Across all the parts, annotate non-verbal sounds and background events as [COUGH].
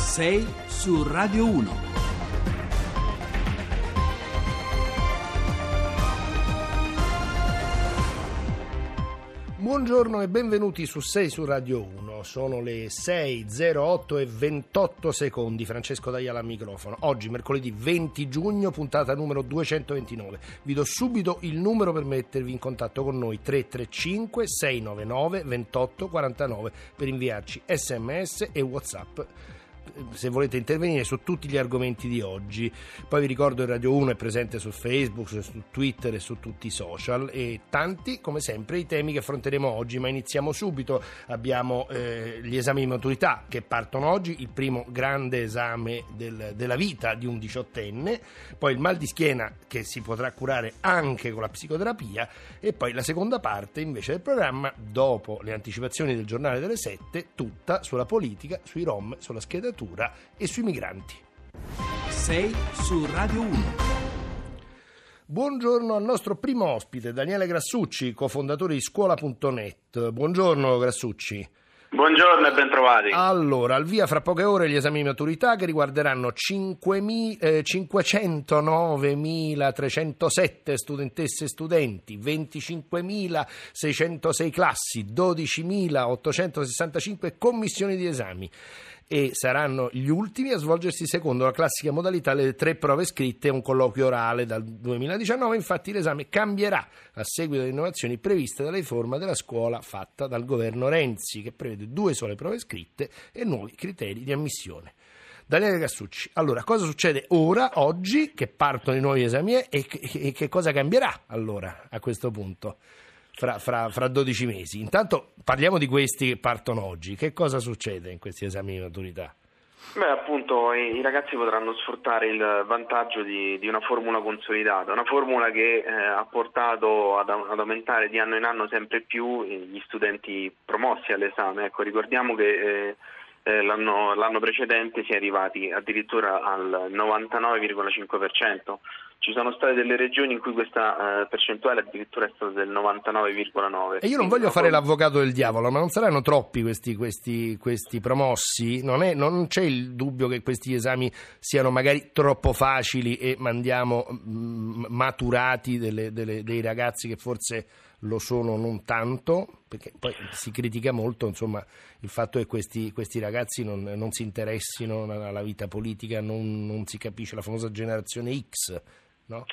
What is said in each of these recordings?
6 su Radio 1. Buongiorno e benvenuti su 6 su Radio 1. Sono le 6.08 e 28 secondi. Francesco Dagliala al microfono. Oggi, mercoledì 20 giugno, puntata numero 229. Vi do subito il numero per mettervi in contatto con noi: 335 699 28 49 per inviarci sms e whatsapp se volete intervenire su tutti gli argomenti di oggi. Poi vi ricordo che Radio 1 è presente su Facebook, su Twitter e su tutti i social e tanti, come sempre, i temi che affronteremo oggi, ma iniziamo subito. Abbiamo eh, gli esami di maturità che partono oggi, il primo grande esame del, della vita di un diciottenne, poi il mal di schiena che si potrà curare anche con la psicoterapia e poi la seconda parte invece del programma, dopo le anticipazioni del giornale delle 7, tutta sulla politica, sui rom, sulla schedatura letteratura e sui migranti. 6 su Radio 1. Buongiorno al nostro primo ospite, Daniele Grassucci, cofondatore di scuola.net. Buongiorno Grassucci. Buongiorno e bentrovati. Allora, al via fra poche ore gli esami di maturità che riguarderanno 5, eh, 509.307 studentesse e studenti, 25.606 classi, 12.865 commissioni di esami e saranno gli ultimi a svolgersi secondo la classica modalità le tre prove scritte e un colloquio orale dal 2019. Infatti l'esame cambierà a seguito delle innovazioni previste dalla riforma della scuola fatta dal governo Renzi, che prevede due sole prove scritte e nuovi criteri di ammissione. Daniele Cassucci, allora cosa succede ora, oggi, che partono i nuovi esami e che, e che cosa cambierà allora a questo punto? Fra, fra, fra 12 mesi. Intanto parliamo di questi che partono oggi. Che cosa succede in questi esami di maturità? Beh, appunto, i, ragazzi potranno sfruttare il vantaggio di, di, una formula consolidata, una formula che eh, ha portato ad, ad, aumentare di anno in anno sempre più gli studenti promossi all'esame. Ecco, ricordiamo che eh, eh, l'anno, l'anno, precedente si è arrivati addirittura al 99,5%. Ci sono state delle regioni in cui questa eh, percentuale addirittura è stata del 99,9%. E io non voglio fare l'avvocato del diavolo, ma non saranno troppi questi, questi, questi promossi? Non, è, non, c'è il dubbio che questi esami siano magari troppo facili e mandiamo mh, maturati delle, delle, dei ragazzi che forse lo sono non tanto, perché poi si critica molto insomma, il fatto che questi, questi ragazzi non, non, si interessino alla vita politica, non, non, si capisce la famosa generazione X. No?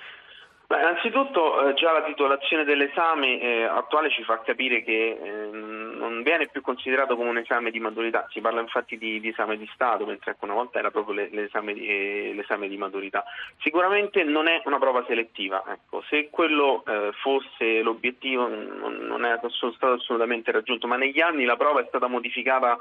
Beh, innanzitutto eh, già la titolazione dell'esame eh, attuale ci fa capire che eh, non viene più considerato come un esame di maturità, si parla infatti di, di esame di Stato, mentre ecco, una volta era proprio l'esame di, eh, l'esame di, maturità. Sicuramente non è una prova selettiva, ecco. se quello eh, fosse l'obiettivo non, non è stato assolutamente raggiunto, ma negli anni la prova è stata modificata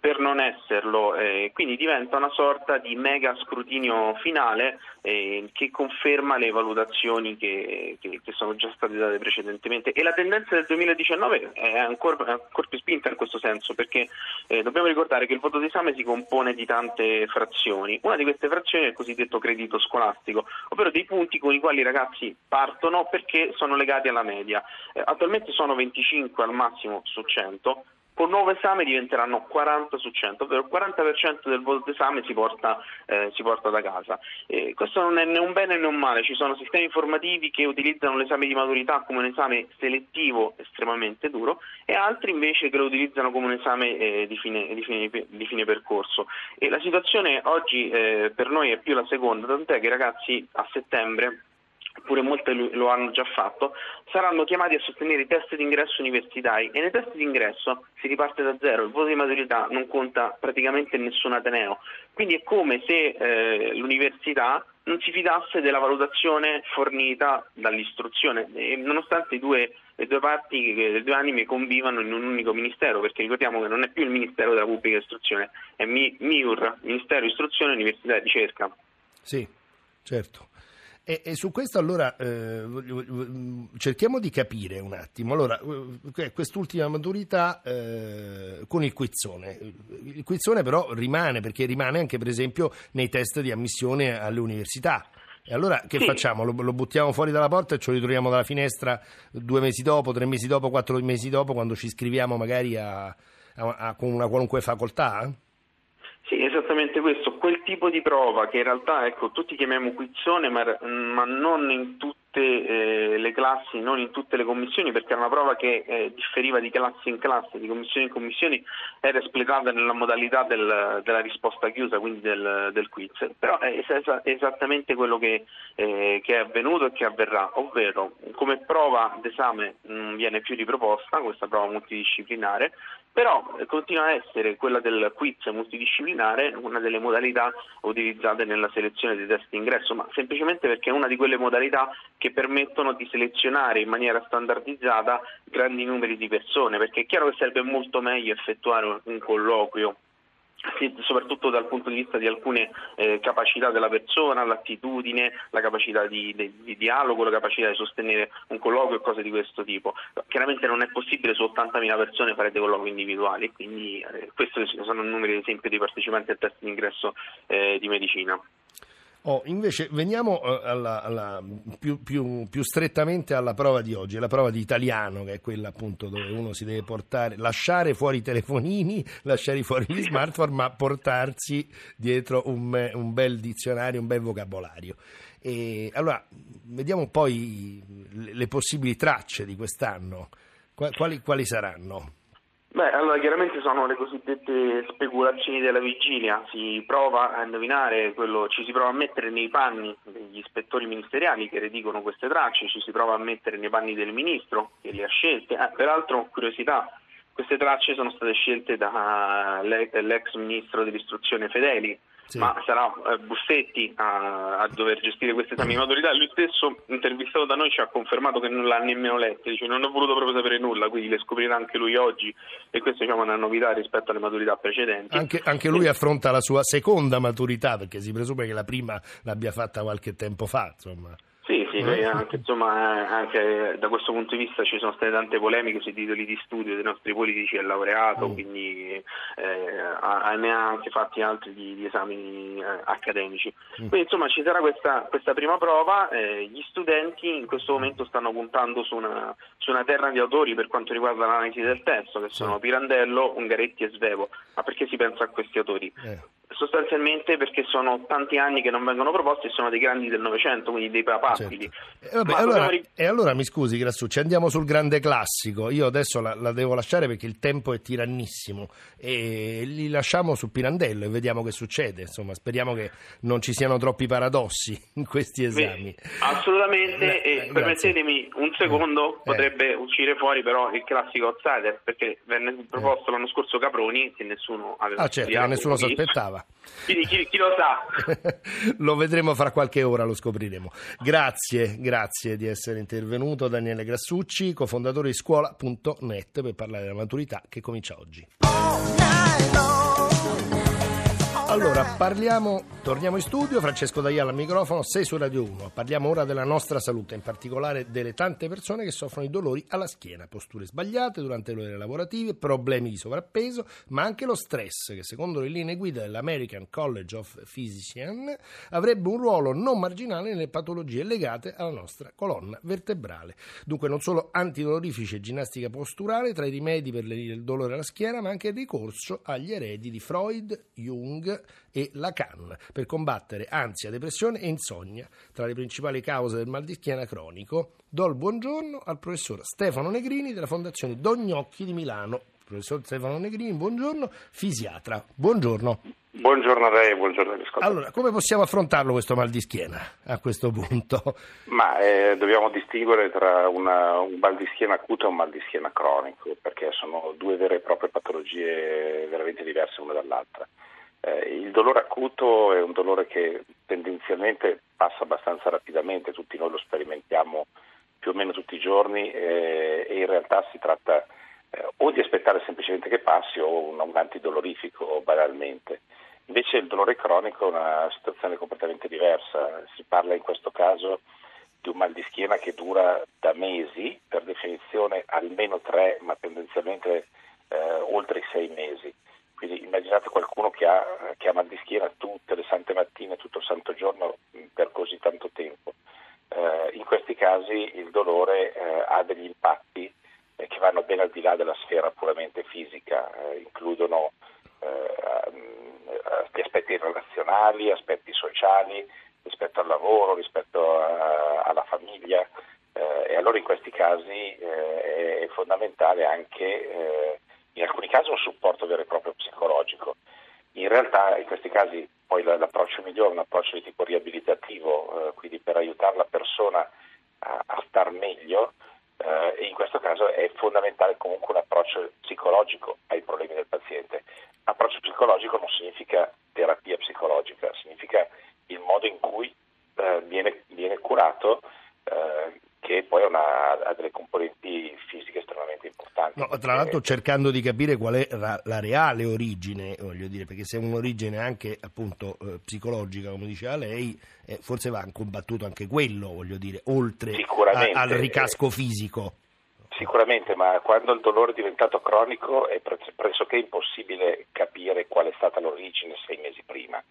per non esserlo, eh, quindi diventa una sorta di mega scrutinio finale eh, che conferma le valutazioni che, che, che, sono già state date precedentemente. E la tendenza del 2019 è ancora, ancora più spinta in questo senso perché eh, dobbiamo ricordare che il voto d'esame si compone di tante frazioni, una di queste frazioni è il cosiddetto credito scolastico, ovvero dei punti con i quali i ragazzi partono perché sono legati alla media, eh, attualmente sono 25 al massimo su 100 con nuovo esame diventeranno 40 su 100, ovvero il 40% del voto d'esame si porta, eh, si porta da casa. Eh, questo non è né un bene né un male, ci sono sistemi informativi che utilizzano l'esame di maturità come un esame selettivo estremamente duro e altri invece che lo utilizzano come un esame eh, di, fine, di, fine, di, fine, percorso. E la situazione oggi eh, per noi è più la seconda, tant'è che i ragazzi a settembre oppure molte lo hanno già fatto, saranno chiamati a sostenere i test di ingresso universitari e nei test di ingresso si riparte da zero, il voto di maturità non conta praticamente nessun Ateneo, quindi è come se eh, l'università non si fidasse della valutazione fornita dall'istruzione, e nonostante due, le due parti, le due anime convivano in un unico ministero, perché ricordiamo che non è più il Ministero della Pubblica Istruzione, è MIUR, Ministero Istruzione, Università e Ricerca. Sì, certo. E, e, su questo allora eh, cerchiamo di capire un attimo. Allora, eh, quest'ultima maturità eh, con il quizzone. Il quizzone però rimane, perché rimane anche per esempio nei test di ammissione alle università. E allora che sì. facciamo? Lo, lo, buttiamo fuori dalla porta e ce lo ritroviamo dalla finestra due mesi dopo, tre mesi dopo, quattro mesi dopo, quando ci iscriviamo magari a, a, a, con una qualunque facoltà? Sì, esattamente questo, quel tipo di prova che in realtà ecco, tutti chiamiamo quizzone, ma, ma non in tutte eh, le classi, non in tutte le commissioni, perché era una prova che eh, differiva di classe in classe, di commissione in commissione, era espletata nella modalità del, della risposta chiusa, quindi del, del quiz. Però è, es- esattamente quello che, eh, che, è avvenuto e che avverrà, ovvero come prova d'esame non viene più riproposta questa prova multidisciplinare, però eh, continua a essere quella del quiz multidisciplinare una delle modalità utilizzate nella selezione dei test ingresso, ma semplicemente perché è una di quelle modalità che permettono di selezionare in maniera standardizzata grandi numeri di persone, perché è chiaro che sarebbe molto meglio effettuare un colloquio soprattutto dal punto di vista di alcune eh, capacità della persona, l'attitudine, la capacità di, di, di, dialogo, la capacità di sostenere un colloquio e cose di questo tipo. Chiaramente non è possibile su 80.000 persone fare dei colloqui individuali, quindi eh, questi sono numeri di esempio di partecipanti al test d'ingresso eh, di medicina. Oh, invece veniamo eh, alla, alla, più, più, più, strettamente alla prova di oggi, la prova di italiano, che è quella appunto dove uno si deve portare, lasciare fuori i telefonini, [LAUGHS] lasciare fuori gli smartphone, ma portarsi dietro un, un bel dizionario, un bel vocabolario. E allora, vediamo poi le, le possibili tracce di quest'anno. Quali, quali saranno? Beh, allora chiaramente sono le cosiddette speculazioni della vigilia, si prova a indovinare quello, ci si prova a mettere nei panni degli ispettori ministeriali che redigono queste tracce, ci si prova a mettere nei panni del ministro che le ha scelte. Eh, peraltro, curiosità, queste tracce sono state scelte dall'ex ministro dell'istruzione Fedeli, sì. ma sarà eh, Bussetti a, a, dover gestire questi esami di maturità. Lui stesso, intervistato da noi, ci ha confermato che non l'ha nemmeno lette, dice non ho voluto proprio sapere nulla, quindi le scoprirà anche lui oggi e questa diciamo, è una novità rispetto alle maturità precedenti. Anche, anche lui e... affronta la sua seconda maturità, perché si presume che la prima l'abbia fatta qualche tempo fa. Insomma. Sì, noi anche, insomma, anche da questo punto di vista ci sono state tante polemiche sui titoli di studio dei nostri politici e laureato, mm. quindi eh, ne ha anche fatti altri di, di esami eh, accademici. Mm. Quindi insomma ci sarà questa, questa prima prova, eh, gli studenti in questo momento stanno puntando su una, su una, terra di autori per quanto riguarda l'analisi del testo, che sono Pirandello, Ungaretti e Svevo. Ma perché si pensa a questi autori? Eh sostanzialmente perché sono tanti anni che non vengono proposti e sono dei grandi del Novecento, quindi dei papabili. Certo. E, vabbè, allora, ri- e, allora, mi scusi Grassucci, andiamo sul grande classico. Io adesso la, la, devo lasciare perché il tempo è tirannissimo e li lasciamo su Pirandello e vediamo che succede. Insomma, speriamo che non ci siano troppi paradossi [LAUGHS] in questi esami. Beh, assolutamente, eh, e permettetemi un secondo, eh. potrebbe uscire fuori però il classico outsider perché venne proposto eh. l'anno scorso Caproni che nessuno aveva ah, certo, che nessuno si aspettava. Quindi chi, chi, lo sa? [LAUGHS] lo vedremo fra qualche ora, lo scopriremo. Grazie, grazie di essere intervenuto Daniele Grassucci, cofondatore di scuola.net per parlare della maturità che comincia oggi. Allora, parliamo, torniamo in studio, Francesco D'Aiala al microfono, sei su Radio 1. Parliamo ora della nostra salute, in particolare delle tante persone che soffrono di dolori alla schiena, posture sbagliate durante le ore lavorative, problemi di sovrappeso, ma anche lo stress, che secondo le linee guida dell'American College of Physicians avrebbe un ruolo non marginale nelle patologie legate alla nostra colonna vertebrale. Dunque non solo antidolorifici e ginnastica posturale tra i rimedi per il dolore alla schiena, ma anche il ricorso agli eredi di Freud, Jung, e Lacan per combattere ansia, depressione e insonnia. Tra le principali cause del mal di schiena cronico, do il buongiorno al professor Stefano Negrini della Fondazione Dognocchi di Milano. Professor Stefano Negrini, buongiorno, fisiatra. Buongiorno. Buongiorno a lei, buongiorno agli ascoltatori. Allora, come possiamo affrontarlo questo mal di schiena a questo punto? Ma eh, dobbiamo distinguere tra una, un mal di schiena acuto e un mal di schiena cronico, perché sono due vere e proprie patologie veramente diverse una dall'altra. Eh, il dolore acuto è un dolore che tendenzialmente passa abbastanza rapidamente, tutti noi lo sperimentiamo più o meno tutti i giorni eh, e in realtà si tratta eh, o di aspettare semplicemente che passi o un, un antidolorifico banalmente. Invece il dolore cronico è una situazione completamente diversa, si parla in questo caso di un mal di schiena che dura da mesi, per definizione almeno tre, ma tendenzialmente eh, oltre i sei mesi. Quindi immaginate qualcuno che ha, che ha mal di schiena tutte le sante mattine, tutto il santo giorno per così tanto tempo. Eh, in questi casi il dolore eh, ha degli impatti eh, che vanno ben al di là della sfera puramente fisica, eh, includono eh, gli aspetti relazionali, aspetti sociali, rispetto al lavoro, rispetto a, alla famiglia eh, e allora in questi casi è fondamentale anche in alcuni casi un supporto vero e proprio. In realtà in questi casi poi l'approccio migliore è un approccio di tipo riabilitativo, eh, quindi per aiutare la persona a, a star meglio eh, e in questo caso è fondamentale comunque un approccio psicologico ai problemi del paziente. Approccio psicologico non significa terapia psicologica, significa il modo in cui eh, viene, viene, curato eh, che poi una, ha delle componenti fisiche estremamente importanti. No, tra l'altro cercando di capire qual è la, la, reale origine, voglio dire, perché se è un'origine anche appunto eh, psicologica, come diceva lei, eh, forse va combattuto anche quello, voglio dire, oltre a, al ricasco fisico. Sicuramente, ma quando il dolore è diventato cronico è pressoché impossibile capire qual è stata l'origine sei mesi prima.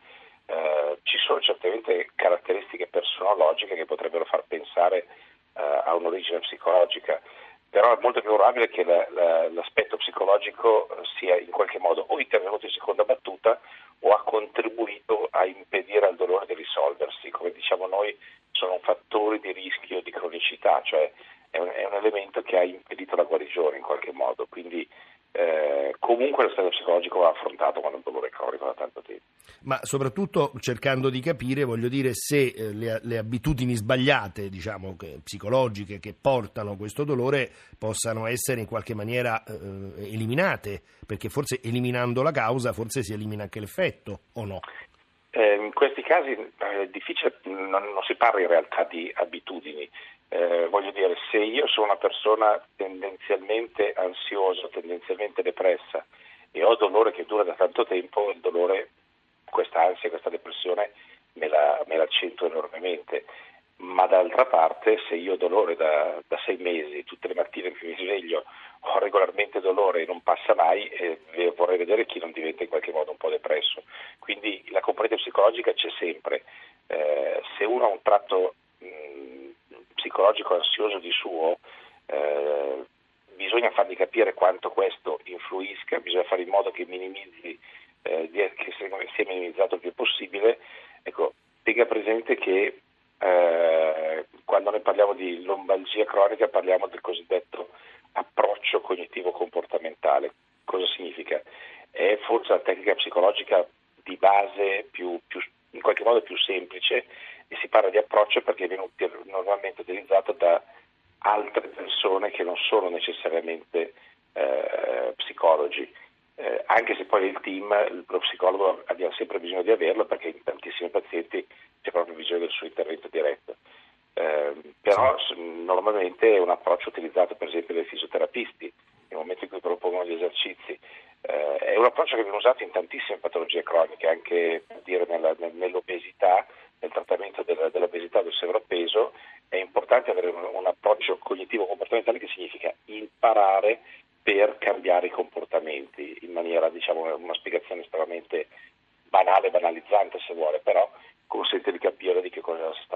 Eh, ci sono certamente caratteristiche personologiche che potrebbero far pensare eh, a un'origine psicologica, però è molto più probabile che la, la, l'aspetto psicologico sia in qualche modo o intervenuto in seconda battuta o ha contribuito a impedire al dolore di risolversi. Come diciamo noi, sono fattori di rischio di cronicità, cioè è un, è un elemento che ha impedito la guarigione in qualche modo. Quindi eh, comunque l'aspetto psicologico va affrontato quando un dolore è cronico da tanto tempo. Ma soprattutto cercando di capire, voglio dire, se eh, le, le, abitudini sbagliate, diciamo, che, psicologiche che portano questo dolore possano essere in qualche maniera eh, eliminate, perché forse eliminando la causa forse si elimina anche l'effetto, o no? Eh, in questi casi è difficile, non, non si parla in realtà di abitudini, eh, voglio dire, se io sono una persona tendenzialmente ansiosa, tendenzialmente depressa e ho dolore che dura da tanto tempo, il dolore, questa ansia, questa depressione me la, me la accento enormemente. Ma d'altra parte, se io ho dolore da, da, sei mesi, tutte le mattine che mi sveglio, ho regolarmente dolore e non passa mai, eh, vorrei vedere chi non diventa in qualche modo un po' depresso. Quindi la componente psicologica c'è sempre. Eh, se uno ha un tratto psicologico ansioso di suo, eh, bisogna fargli capire quanto questo influisca, bisogna fare in modo che minimizzi, eh, che sia minimizzato il più possibile. Ecco, tenga presente che eh, quando noi parliamo di lombalgia cronica parliamo del cosiddetto approccio cognitivo-comportamentale. Cosa significa? È forse la tecnica psicologica di base più, più, in qualche modo più semplice e si parla di approccio perché viene normalmente utilizzato da altre persone che non sono necessariamente eh, psicologi, eh, anche se poi il team, lo psicologo abbiamo sempre bisogno di averlo perché in tantissimi pazienti c'è proprio bisogno del suo intervento diretto. Eh, però normalmente è un approccio utilizzato per esempio dai fisioterapisti nel momento in cui propongono gli esercizi. Eh, è un approccio che viene usato in tantissime patologie croniche, anche dire nella, nell'obesità nel trattamento della, dell'obesità del sovrappeso è importante avere un, un approccio cognitivo-comportamentale che significa imparare per cambiare i comportamenti in maniera, diciamo, una spiegazione estremamente banale, banalizzante se vuole, però consente di capire di che cosa si.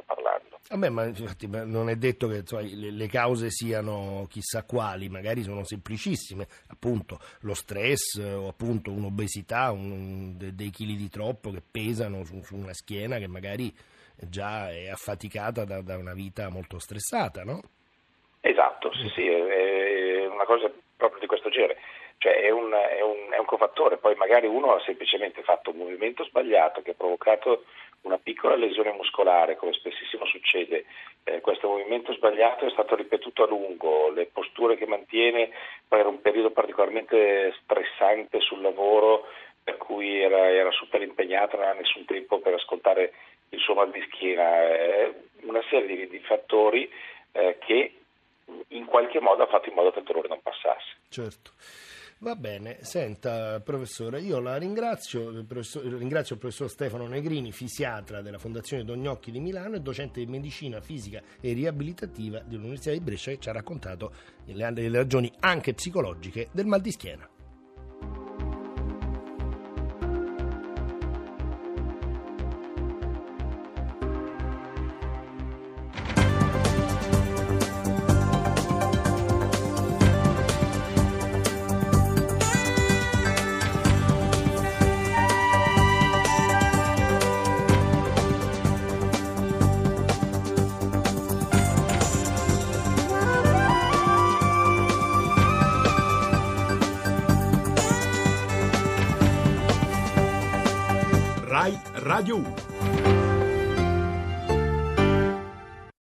Vabbè, ma infatti non è detto che insomma, le, cause siano chissà quali, magari sono semplicissime, appunto lo stress o appunto un'obesità, un, de, dei chili di troppo che pesano su, su, una schiena che magari già è affaticata da, da una vita molto stressata, no? Esatto, sì, sì, è una cosa proprio di questo genere cioè è un, è, un, è un, cofattore, poi magari uno ha semplicemente fatto un movimento sbagliato che ha provocato una piccola lesione muscolare, come spessissimo succede. Eh, questo movimento sbagliato è stato ripetuto a lungo, le posture che mantiene, poi era un periodo particolarmente stressante sul lavoro, per cui era, era super impegnato, non aveva nessun tempo per ascoltare il suo mal di schiena, eh, una serie di, di fattori eh, che in qualche modo ha fatto in modo che il dolore non passasse. Certo. Va bene, senta professore, io la ringrazio, il ringrazio il professor Stefano Negrini, fisiatra della Fondazione Dognocchi di Milano e docente di medicina fisica e riabilitativa dell'Università di Brescia che ci ha raccontato le, le ragioni anche psicologiche del mal di schiena. Rai Radio 1.